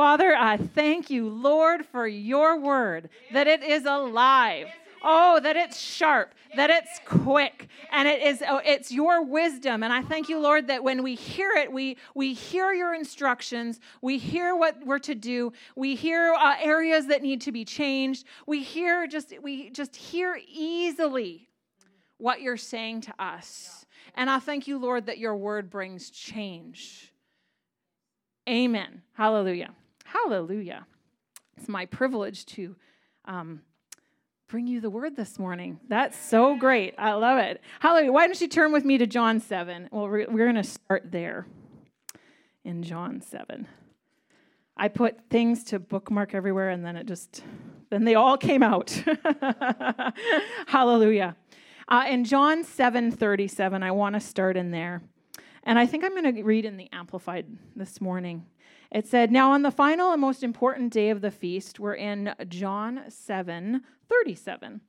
Father, I thank you, Lord, for your word, that it is alive. Oh, that it's sharp, that it's quick, and it is oh, it's your wisdom. And I thank you, Lord, that when we hear it, we we hear your instructions, we hear what we're to do, we hear uh, areas that need to be changed. We hear just we just hear easily what you're saying to us. And I thank you, Lord, that your word brings change. Amen. Hallelujah. Hallelujah. It's my privilege to um, bring you the word this morning. That's so great. I love it. Hallelujah. Why don't you turn with me to John 7? Well, we're, going to start there in John 7. I put things to bookmark everywhere and then it just, then they all came out. Hallelujah. Uh, in John 7 37, I want to start in there. And I think I'm going to read in the Amplified this morning. It said, Now on the final and most important day of the feast, we're in John 7 37.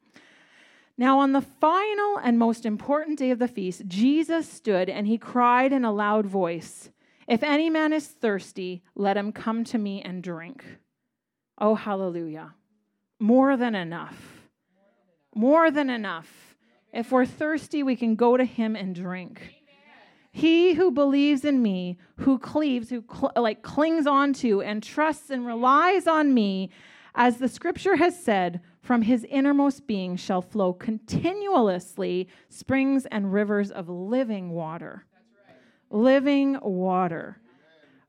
Now, on the final and most important day of the feast, Jesus stood and he cried in a loud voice, If any man is thirsty, let him come to me and drink. Oh, hallelujah. More than enough. More than enough. If we're thirsty, we can go to him and drink. He who believes in me, who cleaves, who cl- like clings onto and trusts and relies on me, as the scripture has said, from his innermost being shall flow continuously springs and rivers of living water. Right. Living water.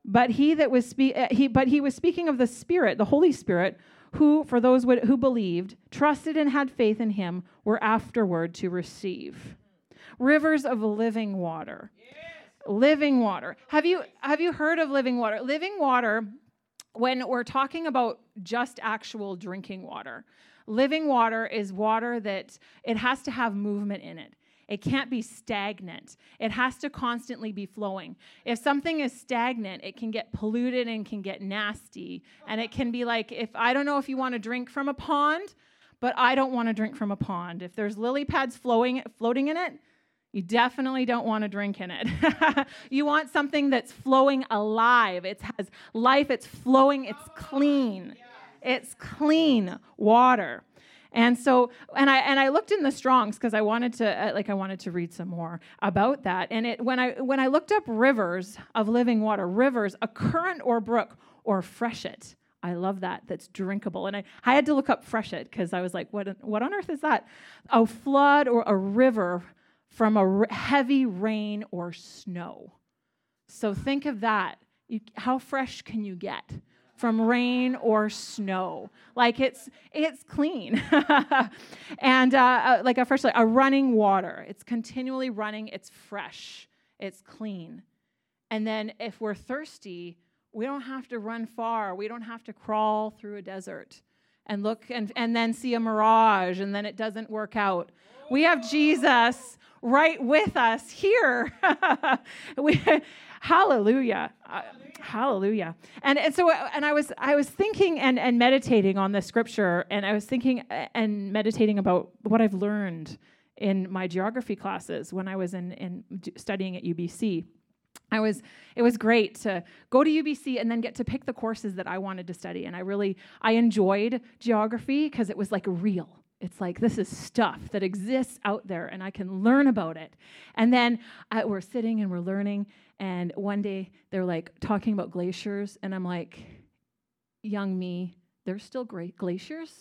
But he that was spe- uh, he but he was speaking of the Spirit, the Holy Spirit, who for those who believed, trusted and had faith in him, were afterward to receive rivers of living water. Yes. Living water. Have you have you heard of living water? Living water when we're talking about just actual drinking water. Living water is water that it has to have movement in it. It can't be stagnant. It has to constantly be flowing. If something is stagnant, it can get polluted and can get nasty. And it can be like if I don't know if you want to drink from a pond, but I don't want to drink from a pond. If there's lily pads flowing floating in it, you definitely don't want to drink in it. you want something that's flowing alive. It has life, it's flowing, it's clean. It's clean water. And so, and I and I looked in the Strongs because I wanted to uh, like I wanted to read some more about that. And it when I when I looked up rivers of living water, rivers, a current or brook or freshet. I love that. That's drinkable. And I, I had to look up freshet because I was like, what, what on earth is that? A flood or a river from a heavy rain or snow. So think of that. You, how fresh can you get from rain or snow? Like it's it's clean, and uh, uh, like a fresh like a running water. It's continually running. It's fresh. It's clean. And then if we're thirsty, we don't have to run far. We don't have to crawl through a desert and look and, and then see a mirage and then it doesn't work out. We have Jesus right with us here. we, hallelujah. Uh, hallelujah. And, and so and I was I was thinking and, and meditating on the scripture and I was thinking and meditating about what I've learned in my geography classes when I was in, in studying at UBC. I was it was great to go to UBC and then get to pick the courses that I wanted to study and I really I enjoyed geography because it was like real it's like this is stuff that exists out there and I can learn about it. And then uh, we're sitting and we're learning. And one day they're like talking about glaciers. And I'm like, young me, there's still great glaciers?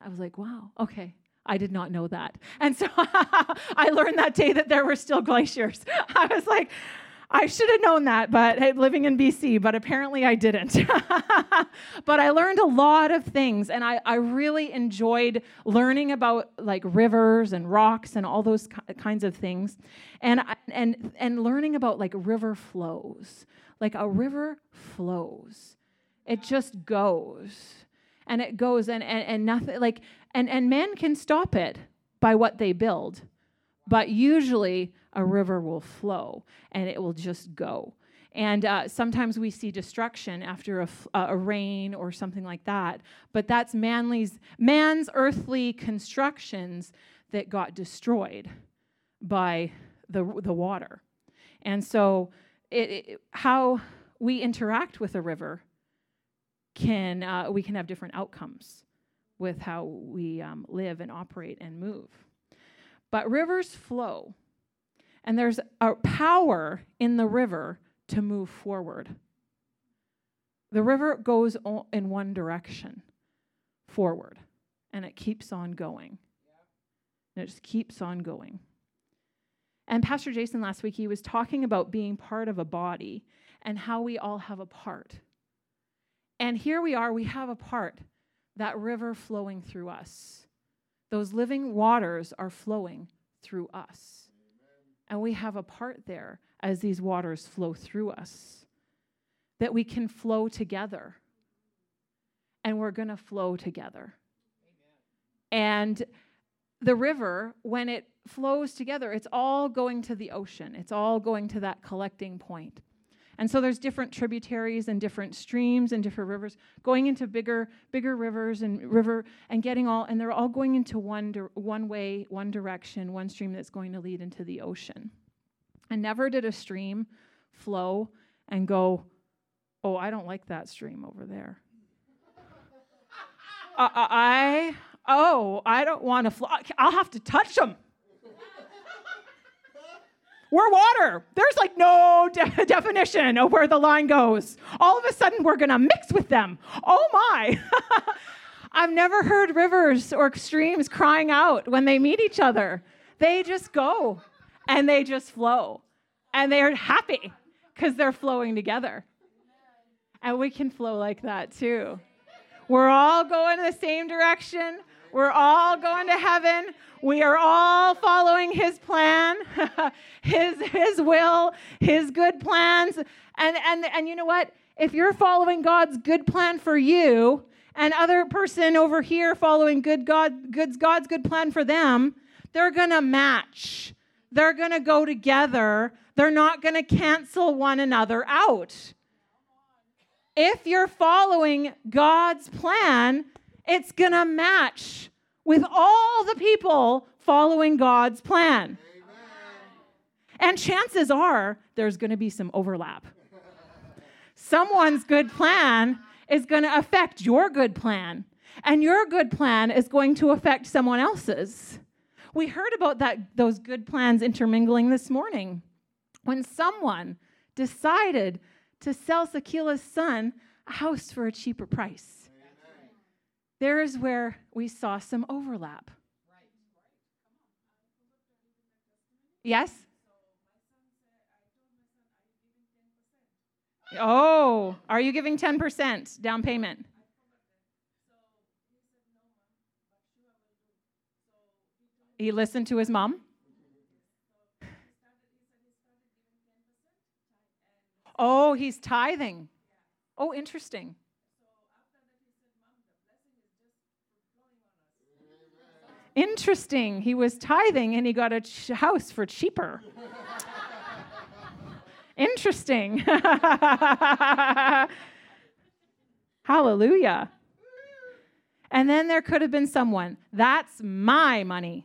I was like, wow, okay. I did not know that. And so I learned that day that there were still glaciers. I was like, I should have known that, but hey, living in BC, but apparently I didn't. but I learned a lot of things, and I, I really enjoyed learning about like rivers and rocks and all those kinds of things, and and and learning about like river flows. Like a river flows, it just goes. and it goes and, and, and nothing like and, and men can stop it by what they build but usually a river will flow and it will just go. And uh, sometimes we see destruction after a, a, rain or something like that but that's manly's man's earthly constructions that got destroyed by the, the water. And so it, it, how we interact with a river can uh, we can have different outcomes with how we um, live and operate and move. But rivers flow, and there's a power in the river to move forward. The river goes in one direction, forward, and it keeps on going. And it just keeps on going. And Pastor Jason last week, he was talking about being part of a body and how we all have a part. And here we are, we have a part, that river flowing through us. Those living waters are flowing through us. And we have a part there as these waters flow through us, that we can flow together. And we're going to flow together. And the river, when it flows together, it's all going to the ocean, it's all going to that collecting point. And so there's different tributaries and different streams and different rivers going into bigger bigger rivers and river and getting all and they're all going into one di- one way, one direction, one stream that's going to lead into the ocean. And never did a stream flow and go, "Oh, I don't like that stream over there." uh, I oh, I don't want to flow. I'll have to touch them. We're water. There's like no de- definition of where the line goes. All of a sudden, we're going to mix with them. Oh my. I've never heard rivers or streams crying out when they meet each other. They just go and they just flow. And they're happy because they're flowing together. And we can flow like that too. We're all going in the same direction. We're all going to heaven. We are all following his plan, his his will, his good plans. And and and you know what? If you're following God's good plan for you, and other person over here following good God God's God's good plan for them, they're going to match. They're going to go together. They're not going to cancel one another out. If you're following God's plan, it's going to match with all the people following God's plan. And chances are there's going to be some overlap. Someone's good plan is going to affect your good plan, and your good plan is going to affect someone else's. We heard about that those good plans intermingling this morning when someone decided to sell Sakila's son a house for a cheaper price. There's where we saw some overlap. Yes? Oh, are you giving 10% down payment? He listened to his mom? Oh, he's tithing. Oh, interesting. Interesting. He was tithing and he got a ch- house for cheaper. Interesting. Hallelujah. And then there could have been someone, that's my money.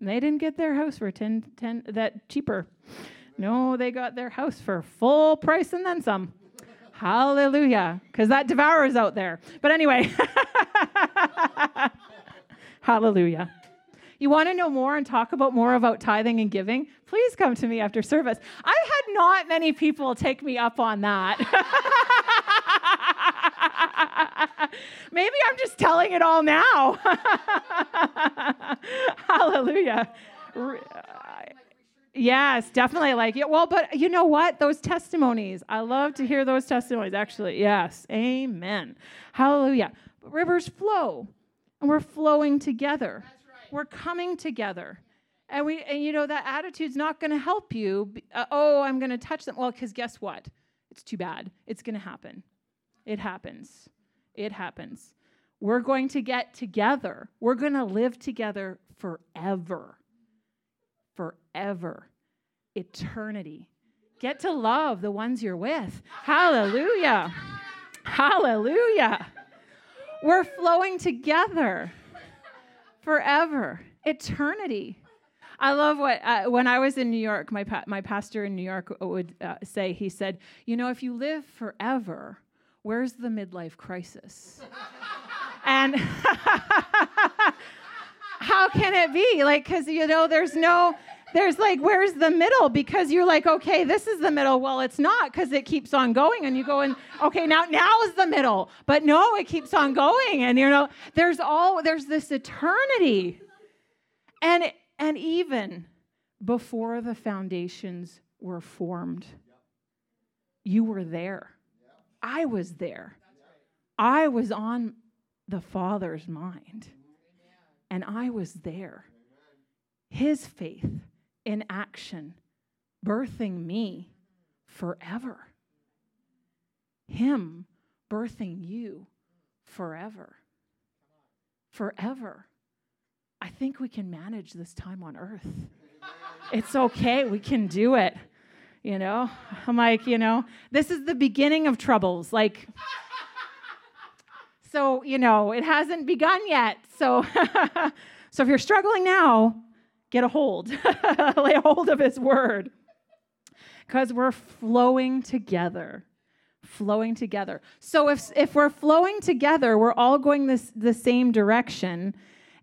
And they didn't get their house for 10, 10 that cheaper. No, they got their house for full price and then some. Hallelujah. Because that devourer's out there. But anyway. Hallelujah. You want to know more and talk about more about tithing and giving? Please come to me after service. I've had not many people take me up on that. Maybe I'm just telling it all now. Hallelujah. Uh, yes, definitely like it. Well, but you know what? Those testimonies, I love to hear those testimonies, actually. Yes, amen. Hallelujah. Rivers flow, and we're flowing together. Right. We're coming together. And we and you know that attitude's not going to help you. Uh, oh, I'm going to touch them. Well, cuz guess what? It's too bad. It's going to happen. It happens. It happens. We're going to get together. We're going to live together forever. Forever. Eternity. Get to love the ones you're with. Hallelujah. Hallelujah. We're flowing together forever. Eternity. I love what, uh, when I was in New York, my, pa- my pastor in New York would uh, say, he said, You know, if you live forever, where's the midlife crisis? and how can it be? Like, because, you know, there's no, there's like, where's the middle? Because you're like, okay, this is the middle. Well, it's not because it keeps on going. And you go and, okay, now, now is the middle. But no, it keeps on going. And, you know, there's all, there's this eternity. And, and even before the foundations were formed, you were there. I was there. I was on the Father's mind. And I was there. His faith in action, birthing me forever. Him birthing you forever. Forever. I think we can manage this time on earth. It's okay. We can do it. You know, I'm like, you know, this is the beginning of troubles. Like, so, you know, it hasn't begun yet. So, so if you're struggling now, get a hold, lay a hold of his word. Because we're flowing together. Flowing together. So if if we're flowing together, we're all going this the same direction.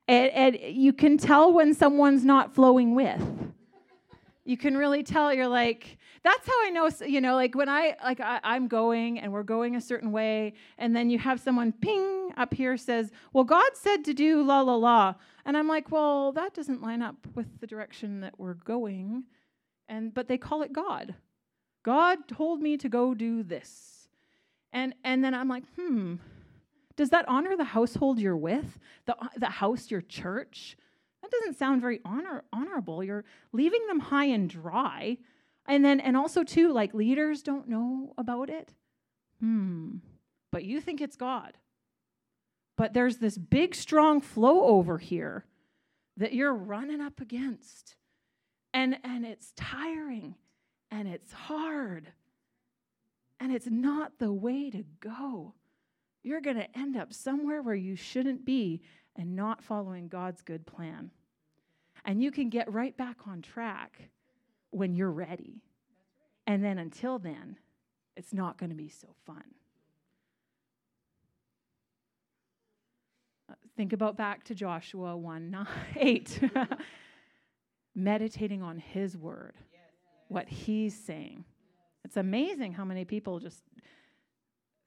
And, and you can tell when someone's not flowing with. You can really tell you're like, that's how I know, you know, like when I, like I, I'm going and we're going a certain way, and then you have someone ping up here says, well, God said to do la la la. And I'm like, well, that doesn't line up with the direction that we're going. And, but they call it God. God told me to go do this. And, and then I'm like, hmm, does that honor the household you're with? The, the house, your church? That doesn't sound very honor, honorable. You're leaving them high and dry and then, and also, too, like leaders don't know about it. Hmm. But you think it's God. But there's this big, strong flow over here that you're running up against. And, and it's tiring and it's hard. And it's not the way to go. You're going to end up somewhere where you shouldn't be and not following God's good plan. And you can get right back on track when you're ready. And then until then, it's not going to be so fun. Uh, think about back to Joshua 1 9, 8. Meditating on his word, what he's saying. It's amazing how many people just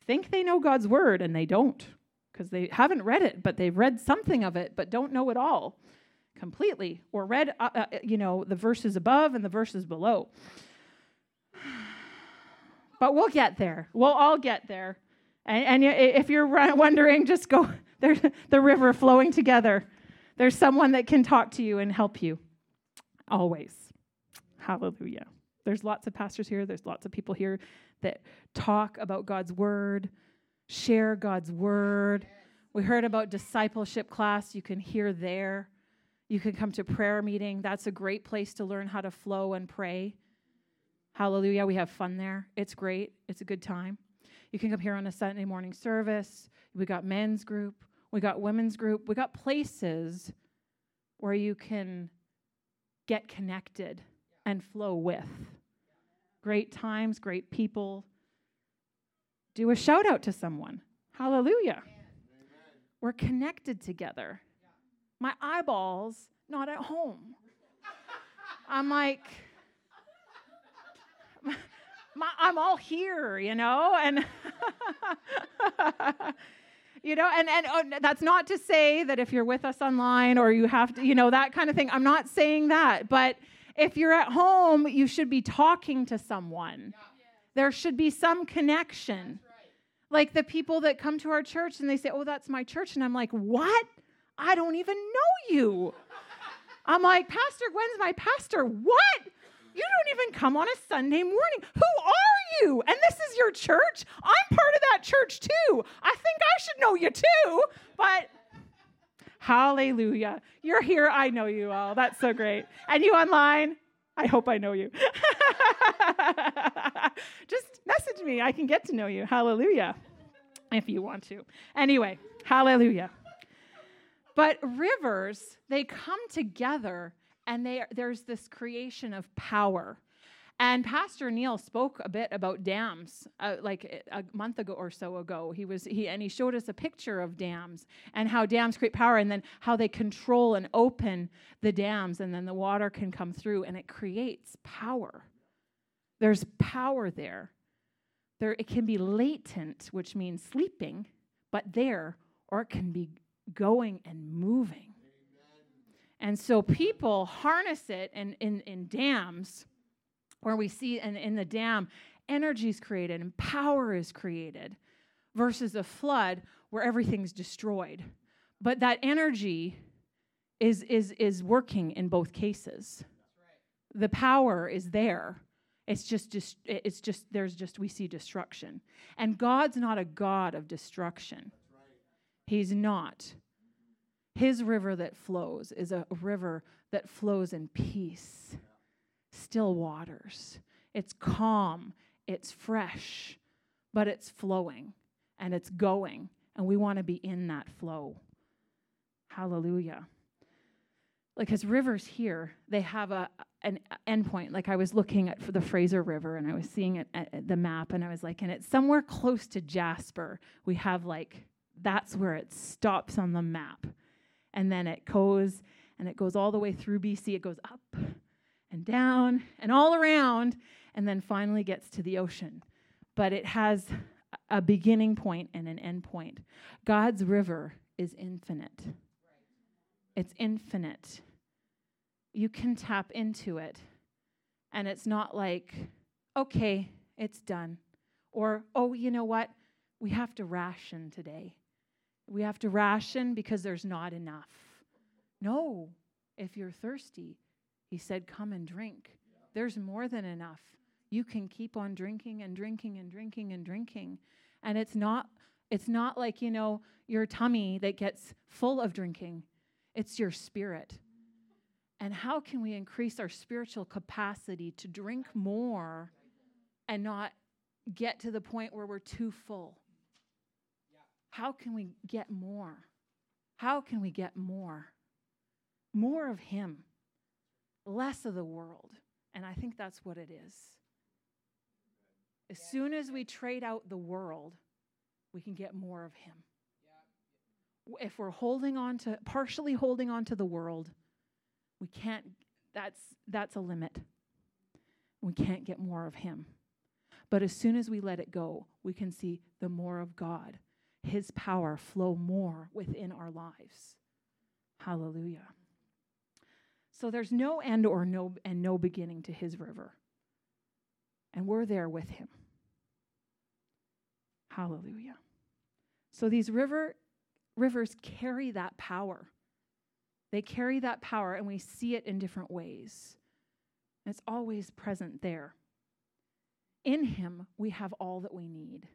think they know God's word and they don't because they haven't read it, but they've read something of it, but don't know it all completely, or read, uh, uh, you know, the verses above and the verses below. But we'll get there. We'll all get there. And, and if you're wondering, just go. There's the river flowing together. There's someone that can talk to you and help you. Always. Hallelujah. There's lots of pastors here. There's lots of people here that talk about God's word, share God's word. We heard about discipleship class. You can hear there. You can come to prayer meeting. That's a great place to learn how to flow and pray. Hallelujah. We have fun there. It's great. It's a good time. You can come here on a Sunday morning service. We got men's group. We got women's group. We got places where you can get connected and flow with. Great times, great people. Do a shout out to someone. Hallelujah. We're connected together my eyeballs not at home. I'm like, my, I'm all here, you know, and you know, and and oh, that's not to say that if you're with us online or you have to, you know, that kind of thing. I'm not saying that, but if you're at home, you should be talking to someone. There should be some connection. Like the people that come to our church and they say, "Oh, that's my church," and I'm like, "What?" I don't even know you. I'm like, Pastor Gwen's my pastor. What? You don't even come on a Sunday morning. Who are you? And this is your church? I'm part of that church too. I think I should know you too. But hallelujah. You're here. I know you all. That's so great. And you online? I hope I know you. Just message me. I can get to know you. Hallelujah. If you want to. Anyway, hallelujah. But rivers, they come together and they, there's this creation of power. And Pastor Neil spoke a bit about dams, uh, like a month ago or so ago. He was he and he showed us a picture of dams and how dams create power, and then how they control and open the dams, and then the water can come through, and it creates power. There's power there. There it can be latent, which means sleeping, but there, or it can be going and moving. And so people harness it in, in, in dams where we see in, in the dam, energy is created and power is created, versus a flood where everything's destroyed. But that energy is, is, is working in both cases. Right. The power is there. It's just, just, it's just, there's just, we see destruction. And God's not a God of destruction. Right. He's not. His river that flows is a river that flows in peace still waters. It's calm, it's fresh, but it's flowing and it's going. And we want to be in that flow. Hallelujah. Like his rivers here, they have a an endpoint. Like I was looking at the Fraser River and I was seeing it at the map and I was like, and it's somewhere close to Jasper. We have like that's where it stops on the map. And then it goes and it goes all the way through BC. It goes up and down and all around, and then finally gets to the ocean. But it has a beginning point and an end point. God's river is infinite. It's infinite. You can tap into it, and it's not like, okay, it's done. Or, oh, you know what? We have to ration today. We have to ration because there's not enough. No, if you're thirsty, he said, Come and drink. There's more than enough. You can keep on drinking and drinking and drinking and drinking. And it's not it's not like, you know, your tummy that gets full of drinking. It's your spirit. And how can we increase our spiritual capacity to drink more and not get to the point where we're too full? How can we get more? How can we get more? More of Him less of the world. And I think that's what it is. As soon as we trade out the world, we can get more of Him. If we're holding on to, partially holding on to the world, we can't, that's, that's a limit. We can't get more of Him. But as soon as we let it go, we can see the more of God, His power flow more within our lives. Hallelujah. So there's no end or no and no beginning to his river. And we're there with him. Hallelujah. So these river rivers carry that power. They carry that power and we see it in different ways. it's always present there. In him we have all that we need.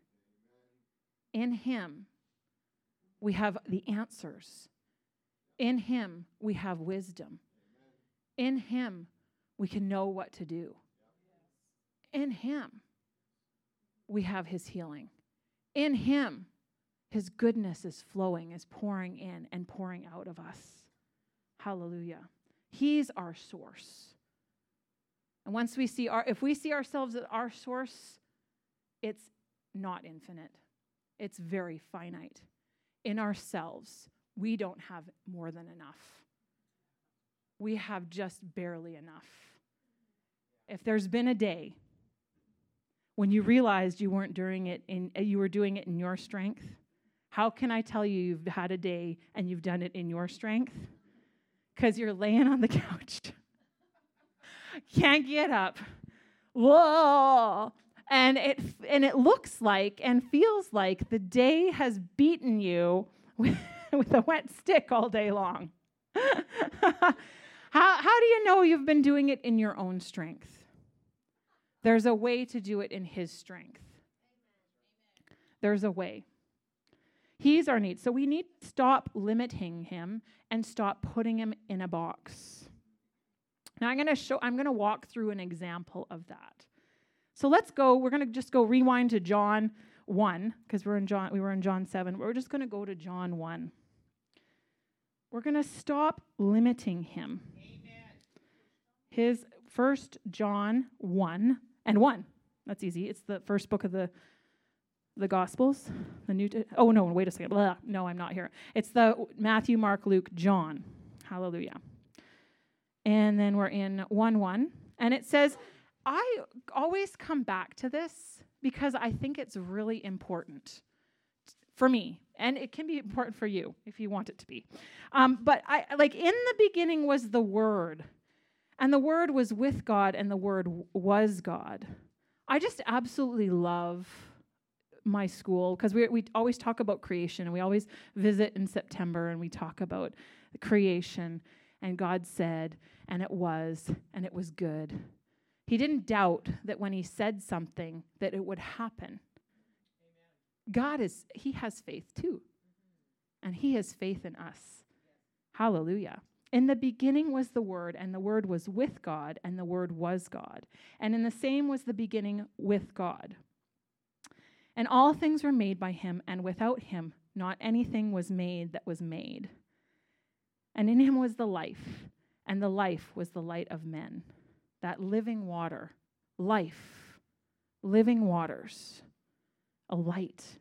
In him we have the answers. In him we have wisdom. In Him, we can know what to do. In Him, we have His healing. In Him, His goodness is flowing, is pouring in and pouring out of us. Hallelujah. He's our source. And once we see our, if we see ourselves as our source, it's not infinite, it's very finite. In ourselves, we don't have more than enough we have just barely enough. If there's been a day when you realized you weren't doing it in uh, you were doing it in your strength, how can I tell you you've had a day and you've done it in your strength? Cuz you're laying on the couch. Can't get up. Whoa. And it and it looks like and feels like the day has beaten you with, with a wet stick all day long. How, how do you know you've been doing it in your own strength? There's a way to do it in His strength. There's a way. He's our need. So we need to stop limiting Him and stop putting Him in a box. Now I'm going to show I'm going to walk through an example of that. So let's go we're going to just go rewind to John 1 because we're in John we were in John 7. We're just going to go to John 1. We're going to stop limiting him. His first John 1 and 1. That's easy. It's the first book of the the Gospels, the New. Oh no! Wait a second. Blah. No, I'm not here. It's the Matthew, Mark, Luke, John. Hallelujah. And then we're in one one, and it says, I always come back to this because I think it's really important for me, and it can be important for you if you want it to be. Um, but I like in the beginning was the Word, and the Word was with God, and the Word was God. I just absolutely love my school because we, we always talk about creation and we always visit in September and we talk about creation and God said and it was and it was good. He didn't doubt that when he said something that it would happen. Amen. God is he has faith too. And he has faith in us. Hallelujah. In the beginning was the Word, and the Word was with God, and the Word was God. And in the same was the beginning with God. And all things were made by him, and without him not anything was made that was made. And in him was the life, and the life was the light of men. That living water, life, living waters, a light.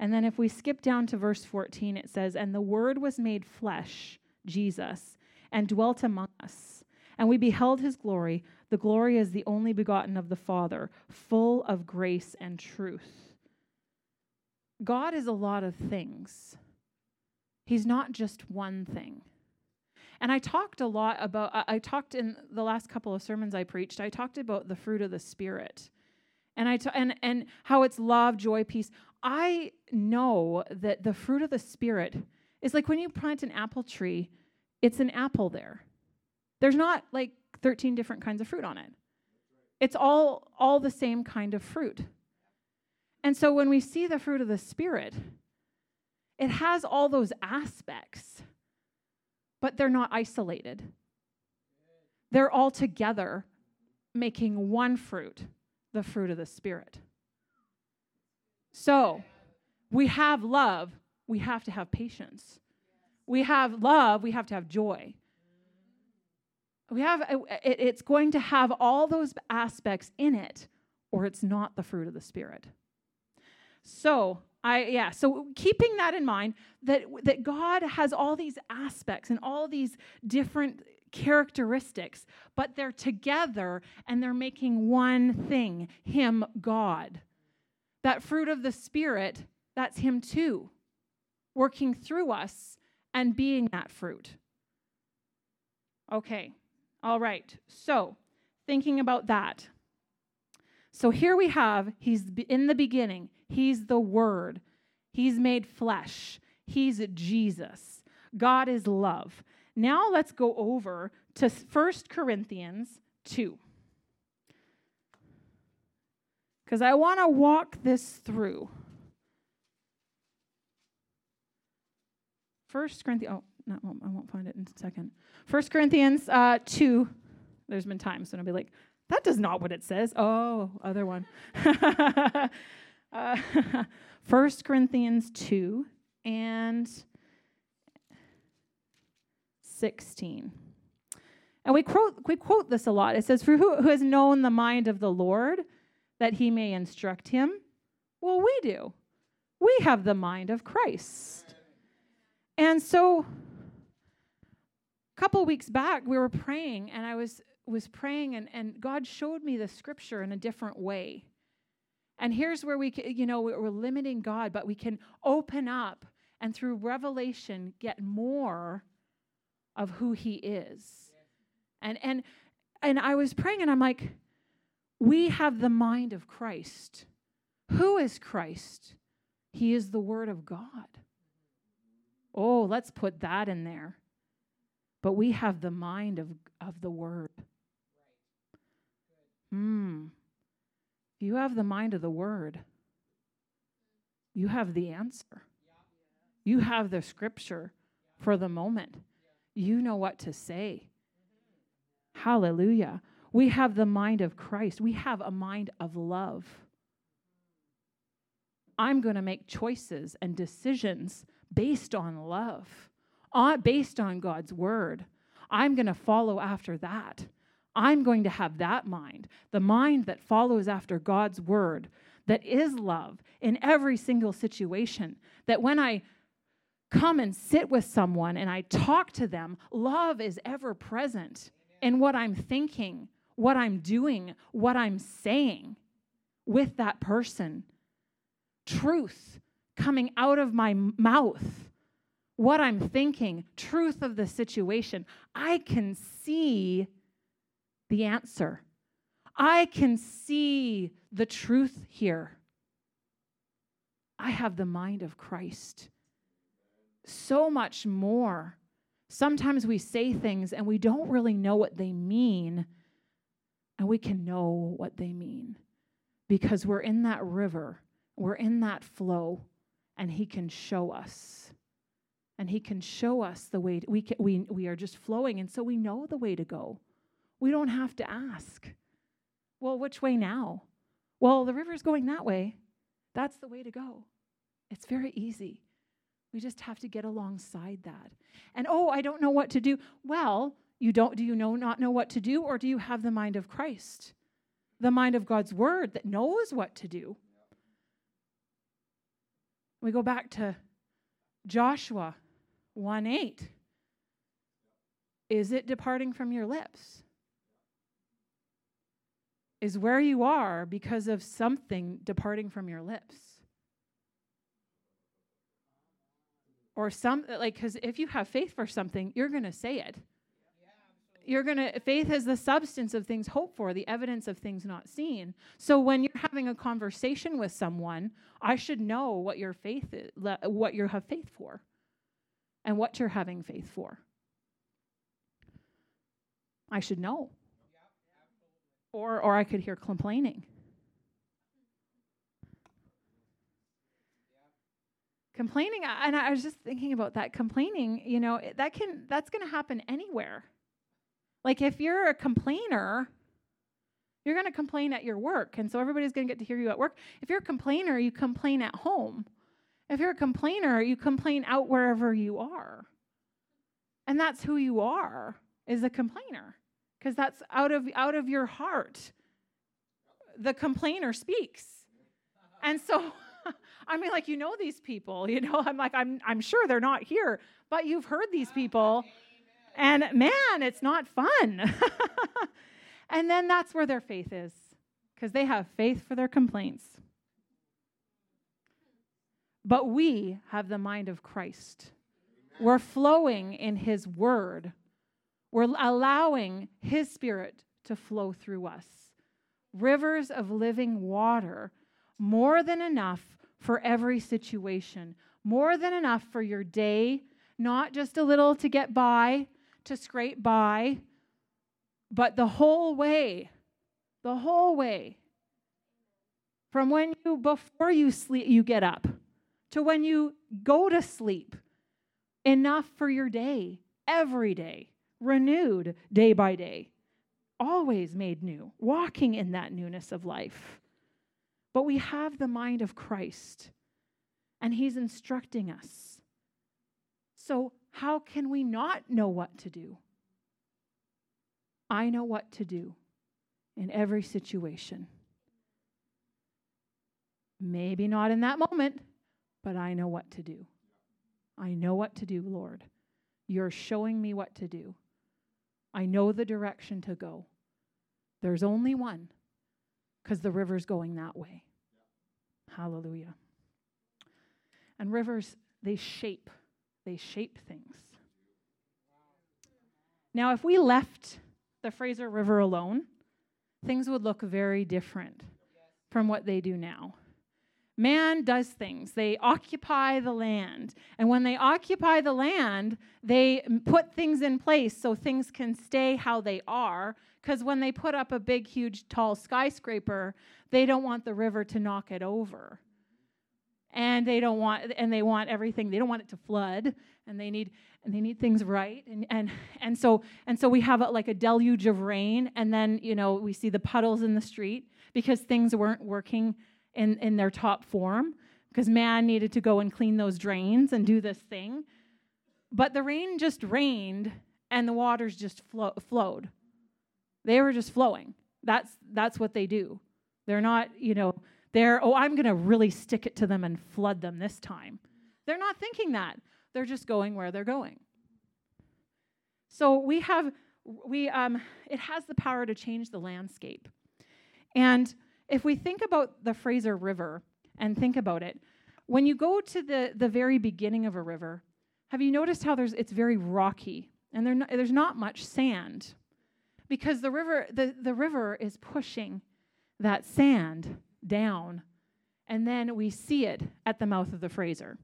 And then if we skip down to verse 14, it says, And the word was made flesh, Jesus, and dwelt among us. And we beheld his glory. The glory is the only begotten of the Father, full of grace and truth. God is a lot of things. He's not just one thing. And I talked a lot about, I talked in the last couple of sermons I preached, I talked about the fruit of the Spirit. And, I t- and, and how it's love, joy, peace. I know that the fruit of the Spirit is like when you plant an apple tree, it's an apple there. There's not like 13 different kinds of fruit on it. It's all all the same kind of fruit. And so when we see the fruit of the Spirit, it has all those aspects, but they're not isolated. They're all together making one fruit, the fruit of the Spirit. So we have love, we have to have patience. We have love, we have to have joy. We have uh, uh, it's going to have all those aspects in it or it's not the fruit of the spirit. So, I yeah, so keeping that in mind that that God has all these aspects and all these different characteristics, but they're together and they're making one thing, him God. That fruit of the spirit, that's him too, working through us and being that fruit. Okay. All right. So, thinking about that. So here we have he's in the beginning. He's the Word. He's made flesh. He's Jesus. God is love. Now let's go over to 1 Corinthians 2. Because I want to walk this through. 1 Corinthians, oh, no, I won't find it in a second. First Corinthians uh, 2. There's been times when I'll be like, that does not what it says. Oh, other one. Uh, 1 Corinthians 2 and 16. And we quote, we quote this a lot. It says, For who, who has known the mind of the Lord that he may instruct him? Well, we do. We have the mind of Christ. And so a couple weeks back, we were praying, and I was, was praying, and, and God showed me the scripture in a different way. And here's where we, can, you know, we're limiting God, but we can open up and through revelation get more of who He is. And and and I was praying, and I'm like, we have the mind of Christ. Who is Christ? He is the Word of God. Oh, let's put that in there. But we have the mind of, of the Word. Hmm. You have the mind of the word. You have the answer. You have the scripture for the moment. You know what to say. Hallelujah. We have the mind of Christ. We have a mind of love. I'm going to make choices and decisions based on love, on, based on God's word. I'm going to follow after that. I'm going to have that mind, the mind that follows after God's word, that is love in every single situation. That when I come and sit with someone and I talk to them, love is ever present in what I'm thinking, what I'm doing, what I'm saying with that person. Truth coming out of my mouth, what I'm thinking, truth of the situation. I can see the answer. I can see the truth here. I have the mind of Christ. So much more. Sometimes we say things and we don't really know what they mean, and we can know what they mean because we're in that river, we're in that flow, and He can show us. And He can show us the way to, we, can, we, we are just flowing, and so we know the way to go. We don't have to ask, well, which way now? Well, the river's going that way. That's the way to go. It's very easy. We just have to get alongside that. And oh, I don't know what to do. Well, you don't do you know not know what to do or do you have the mind of Christ? The mind of God's word that knows what to do. We go back to Joshua 1 8. Is it departing from your lips? is where you are because of something departing from your lips. Or some, like, because if you have faith for something, you're going to say it. You're going to, faith is the substance of things hoped for, the evidence of things not seen. So when you're having a conversation with someone, I should know what your faith is, what you have faith for, and what you're having faith for. I should know. Or, or I could hear complaining. complaining and i was just thinking about that complaining you know that can that's going to happen anywhere like if you're a complainer you're going to complain at your work and so everybody's going to get to hear you at work. If you're a complainer you complain at home. If you're a complainer you complain out wherever you are. And that's who you are is a complainer because that's out of out of your heart the complainer speaks. And so i mean like you know these people you know? I'm like i'm i'm sure they're not here but you've heard these people and man it's not fun. And then that's where their faith is because they have faith for their complaints. But we have the mind of christ. We're flowing in his word. We're allowing His Spirit to flow through us. Rivers of living water, more than enough for every situation, more than enough for your day, not just a little to get by, to scrape by, but the whole way, the whole way. From when you, before you sleep, you get up, to when you go to sleep, enough for your day, every day renewed day by day, always made new, walking in that newness of life. But we have the mind of Christ, and He's instructing us. So, how can we not know what to do? I know what to do in every situation. Maybe not in that moment, but I know what to do. I know what to do, Lord. You're showing me what to do. I know the direction to go. There's only one because the river's going that way. Hallelujah. And rivers, they shape, they shape things. Now, if we left the Fraser River alone, things would look very different from what they do now. Man does things. They occupy the land. And when they occupy the land, they put things in place so things can stay how they are. Because when they put up a big, huge, tall skyscraper, they don't want the river to knock it over. And they don't want, and they want everything. They don't want it to flood, and they need, and they need things right. And and and so and so we have a, like a deluge of rain, and then you know we see the puddles in the street because things weren't working in, in their top form because man needed to go and clean those drains and do this thing. But the rain just rained and the waters just flo- flowed. They were just flowing. That's, that's what they do. They're not, you know, they're, oh, I'm going to really stick it to them and flood them this time. They're not thinking that. They're just going where they're going. So we have, we, um, it has the power to change the landscape. And if we think about the Fraser River and think about it, when you go to the, the very beginning of a river, have you noticed how there's, it's very rocky and there there's not much sand? Because the river, the, the river is pushing that sand down, and then we see it at the mouth of the Fraser.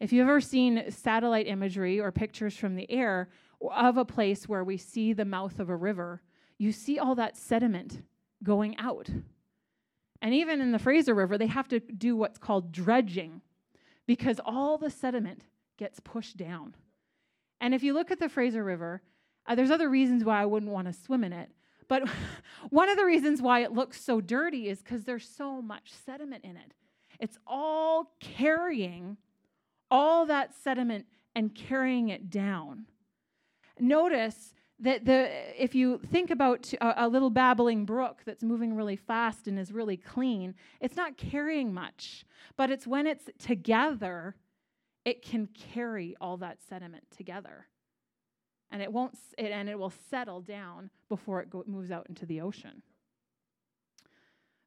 If you've ever seen satellite imagery or pictures from the air of a place where we see the mouth of a river, you see all that sediment going out. And even in the Fraser River, they have to do what's called dredging because all the sediment gets pushed down. And if you look at the Fraser River, uh, there's other reasons why I wouldn't want to swim in it. But one of the reasons why it looks so dirty is because there's so much sediment in it. It's all carrying all that sediment and carrying it down. Notice that the if you think about a, a, little babbling brook that's moving really fast and is really clean it's not carrying much but it's when it's together it can carry all that sediment together and it won't it, and it will settle down before it go, moves out into the ocean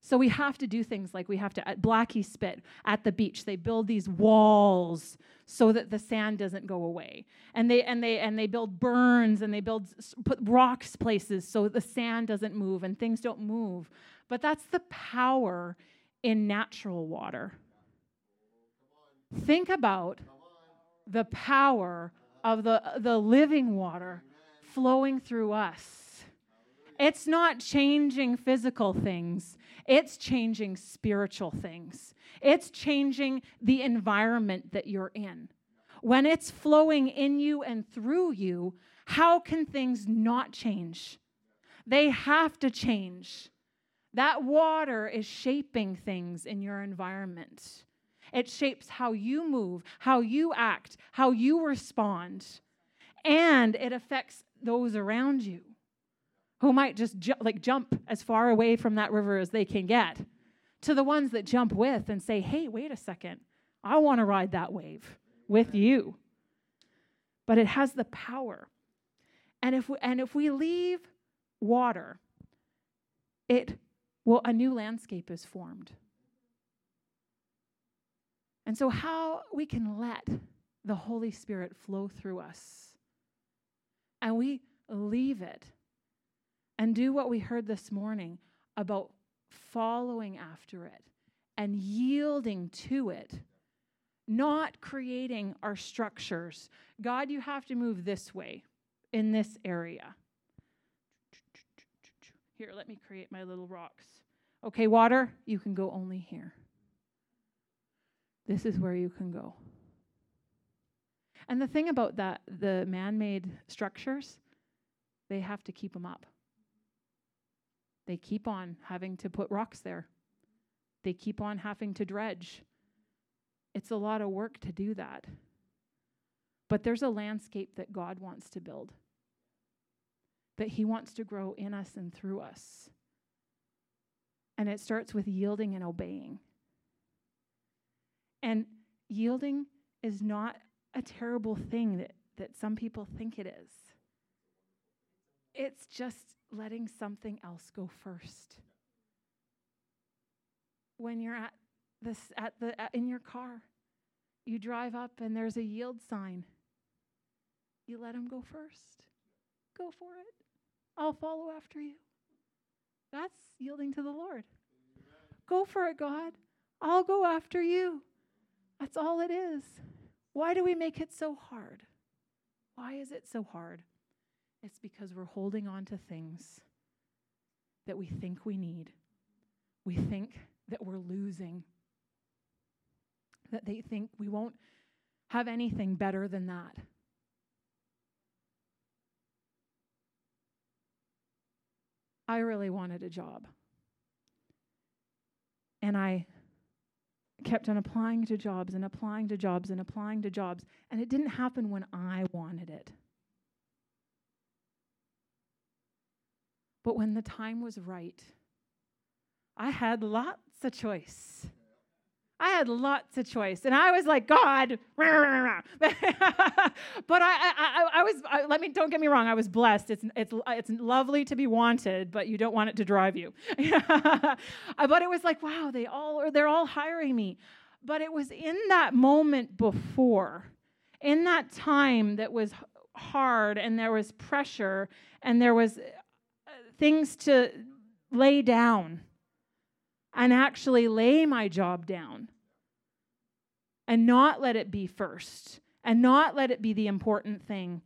so we have to do things like we have to, at Blackie Spit, at the beach, they build these walls so that the sand doesn't go away. And they, and they, and they build burns and they build, put rocks places so the sand doesn't move and things don't move. But that's the power in natural water. Think about the power of the, the living water flowing through us. It's not changing physical things, it's changing spiritual things. It's changing the environment that you're in. When it's flowing in you and through you, how can things not change? They have to change. That water is shaping things in your environment. It shapes how you move, how you act, how you respond, and it affects those around you who might just ju- like jump as far away from that river as they can get to the ones that jump with and say, "Hey, wait a second. I want to ride that wave with you." But it has the power. And if we, and if we leave water, it well a new landscape is formed. And so how we can let the Holy Spirit flow through us and we leave it and do what we heard this morning about following after it and yielding to it, not creating our structures. God, you have to move this way in this area. Here, let me create my little rocks. Okay, water, you can go only here. This is where you can go. And the thing about that, the man made structures, they have to keep them up. They keep on having to put rocks there, they keep on having to dredge. It's a lot of work to do that. But there's a landscape that God wants to build, that He wants to grow in us and through us. And it starts with yielding and obeying. And yielding is not a terrible thing that, that some people think it is. It's just letting something else go first. When you're at this at the at, in your car, you drive up and there's a yield sign. You let him go first. Go for it. I'll follow after you. That's yielding to the Lord. Go for it, God. I'll go after you. That's all it is. Why do we make it so hard? Why is it so hard? It's because we're holding on to things that we think we need. We think that we're losing, that they think we won't have anything better than that. I really wanted a job. And I kept on applying to jobs and applying to jobs and applying to jobs. And it didn't happen when I wanted it. But when the time was right, I had lots of choice. I had lots of choice, and I was like, God. but I, I, I was. I, let me. Don't get me wrong. I was blessed. It's, it's, it's lovely to be wanted, but you don't want it to drive you. but it was like, wow, they all are. They're all hiring me. But it was in that moment before, in that time that was hard, and there was pressure, and there was uh, things to lay down and actually lay my job down and not let it be first and not let it be the important thing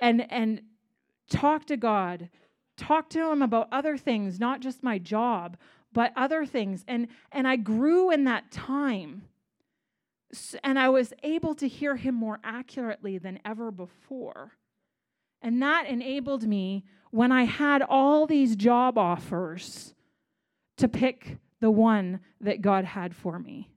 and and talk to God talk to him about other things not just my job but other things. And and I grew in that time and I was able to hear him more accurately than ever before. And that enabled me when I had all these job offers to pick the one that God had for me.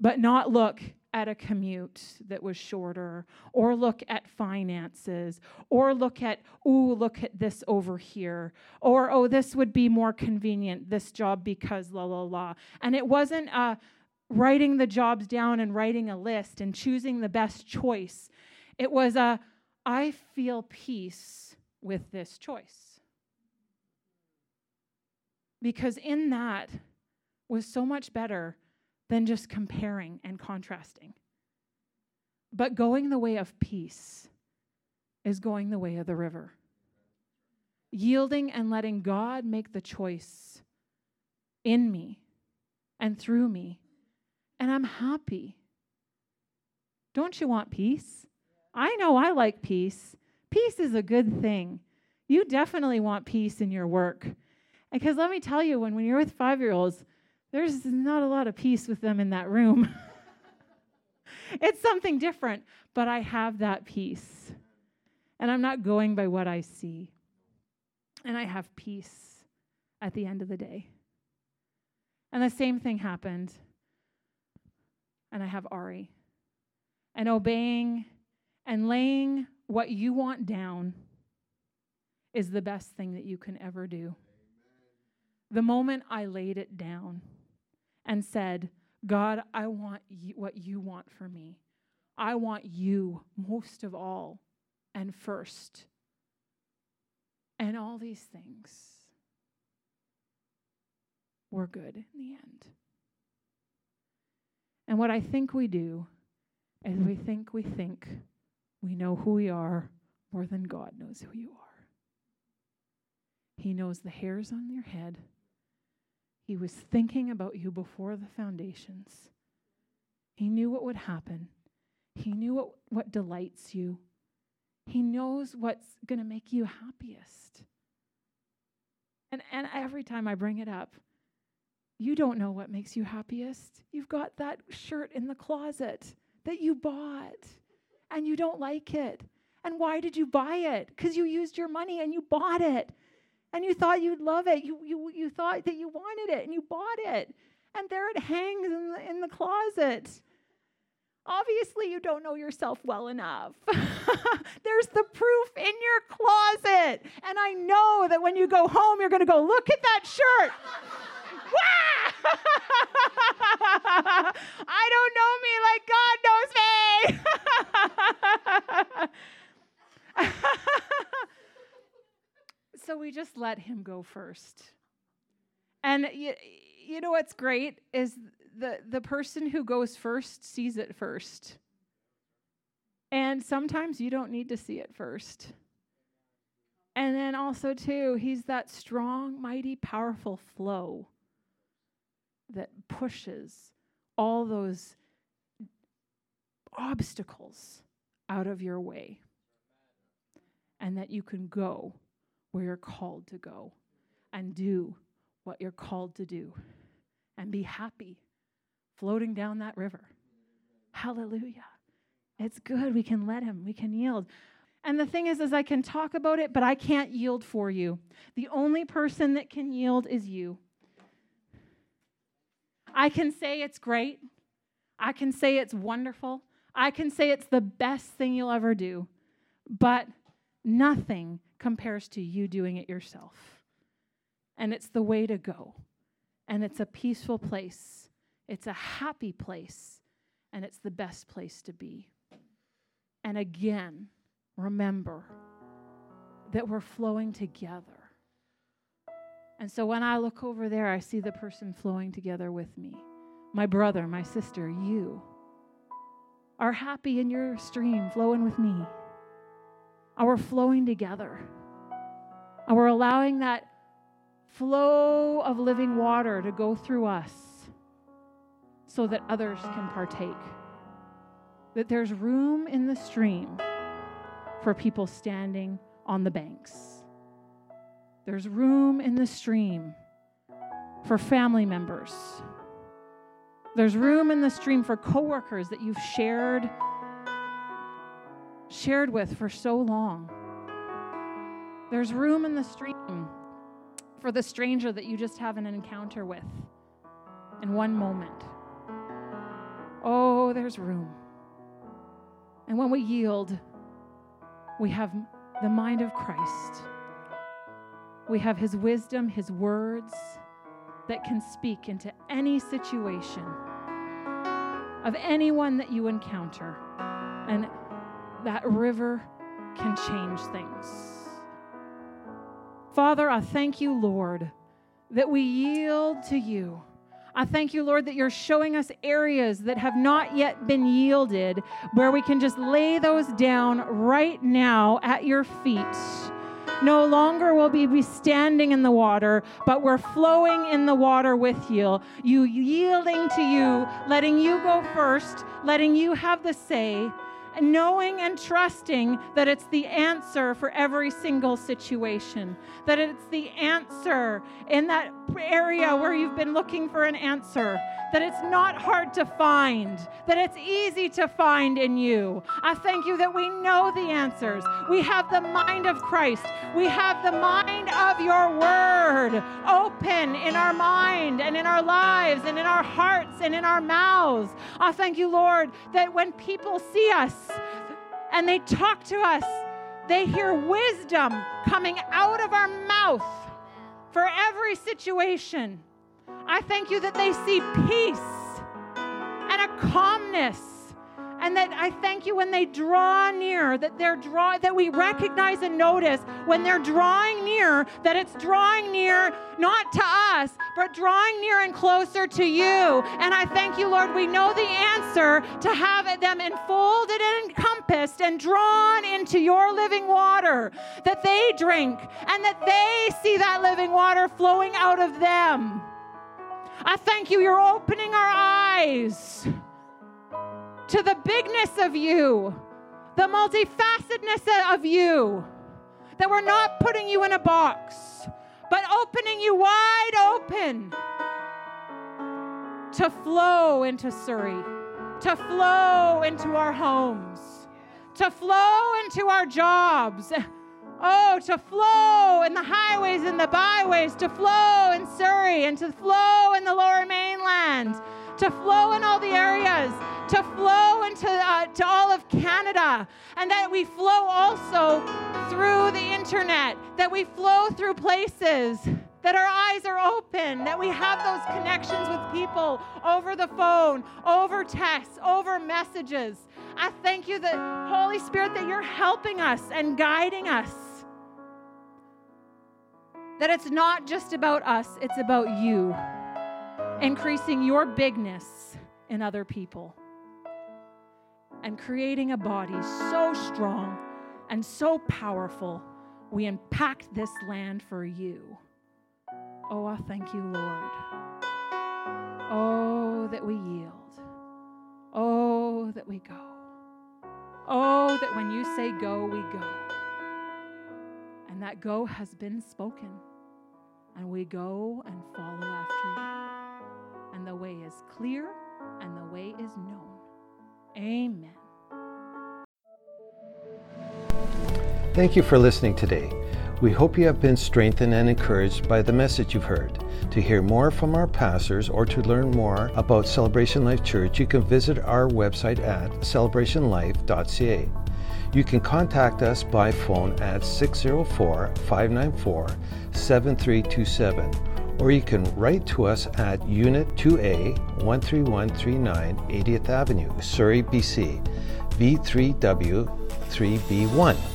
But not look at a commute that was shorter, or look at finances, or look at, oh, look at this over here, or oh, this would be more convenient, this job because la la la. And it wasn't uh, writing the jobs down and writing a list and choosing the best choice. It was a, I feel peace with this choice because in that was so much better than just comparing and contrasting. But going the way of peace is going the way of the river. Yielding and letting God make the choice in me and through me. And I'm happy. Don't you want peace? I know I like peace. Peace is a good thing. You definitely want peace in your work. Because let me tell you, when, when you're with five year olds, there's not a lot of peace with them in that room. it's something different, but I have that peace. And I'm not going by what I see. And I have peace at the end of the day. And the same thing happened. And I have Ari. And obeying and laying what you want down is the best thing that you can ever do. The moment I laid it down and said, God, I want you, what you want for me. I want you most of all and first. And all these things were good in the end. And what I think we do is we think we think we know who we are more than God knows who you are. He knows the hairs on your head. He was thinking about you before the foundations. He knew what would happen. He knew what, what delights you. He knows what's going to make you happiest. And, and every time I bring it up, you don't know what makes you happiest. You've got that shirt in the closet that you bought and you don't like it. And why did you buy it? Because you used your money and you bought it and you thought you'd love it. You, you, you thought that you wanted it and you bought it. And there it hangs in the, in the closet. Obviously, you don't know yourself well enough. There's the proof in your closet. And I know that when you go home, you're going to go, look at that shirt. I don't know me like God knows me. So we just let him go first. And you, you know what's great is the, the person who goes first sees it first. And sometimes you don't need to see it first. And then also, too, he's that strong, mighty, powerful flow that pushes all those obstacles out of your way and that you can go where you're called to go and do what you're called to do and be happy floating down that river. Hallelujah. It's good. We can let him. We can yield. And the thing is is I can talk about it, but I can't yield for you. The only person that can yield is you. I can say it's great. I can say it's wonderful. I can say it's the best thing you'll ever do. But nothing compares to you doing it yourself. And it's the way to go. And it's a peaceful place. It's a happy place. And it's the best place to be. And again, remember that we're flowing together. And so when I look over there, I see the person flowing together with me. My brother, my sister, you are happy in your stream, flowing with me. Are flowing together? And we're allowing that flow of living water to go through us so that others can partake. That there's room in the stream for people standing on the banks. There's room in the stream for family members. There's room in the stream for coworkers that you've shared shared with for so long. There's room in the stream for the stranger that you just have an encounter with in one moment. Oh, there's room. And when we yield, we have the mind of Christ. We have his wisdom, his words that can speak into any situation of anyone that you encounter. And that river can change things. Father, I thank you, Lord, that we yield to you. I thank you, Lord, that you're showing us areas that have not yet been yielded where we can just lay those down right now at your feet. No longer will we be standing in the water, but we're flowing in the water with you. You yielding to you, letting you go first, letting you have the say, knowing and trusting that it's the answer for every single situation, that it's the answer in that area where you've been looking for an answer, that it's not hard to find, that it's easy to find in you. I thank you that we know the answers. We have the mind of Christ, we have the mind of your word open in our mind and in our lives and in our hearts and in our mouths. I thank you, Lord, that when people see us, and they talk to us. They hear wisdom coming out of our mouth for every situation. I thank you that they see peace and a calmness and that I thank you when they draw near, that they're draw that we recognize and notice when they're drawing near, that it's drawing near not to us, but drawing near and closer to you. And I thank you, Lord, we know the answer to have them enfolded and encompassed and drawn into your living water that they drink and that they see that living water flowing out of them. I thank you, you're opening our eyes to the bigness of you, the multifacetedness of you, that we're not putting you in a box, but opening you wide open to flow into Surrey, to flow into our homes, to flow into our jobs. Oh, to flow in the highways and the byways, to flow in Surrey and to flow in the lower mainland, to flow in all the areas to flow into uh, to all of Canada, and that we flow also through the internet, that we flow through places that our eyes are open, that we have those connections with people over the phone, over texts, over messages. I thank you that, Holy Spirit, that you're helping us and guiding us. That it's not just about us, it's about you increasing your bigness in other people and creating a body so strong and so powerful, we impact this land for you. Oh, I thank you, Lord. Oh, that we yield. Oh, that we go. Oh, that when you say go, we go. And that go has been spoken. And we go and follow after you. And the way is clear and the way is known. Amen. Thank you for listening today. We hope you have been strengthened and encouraged by the message you've heard. To hear more from our pastors or to learn more about Celebration Life Church, you can visit our website at celebrationlife.ca. You can contact us by phone at 604 594 7327 or you can write to us at Unit 2A 13139 80th Avenue, Surrey, BC, V3W 3B1.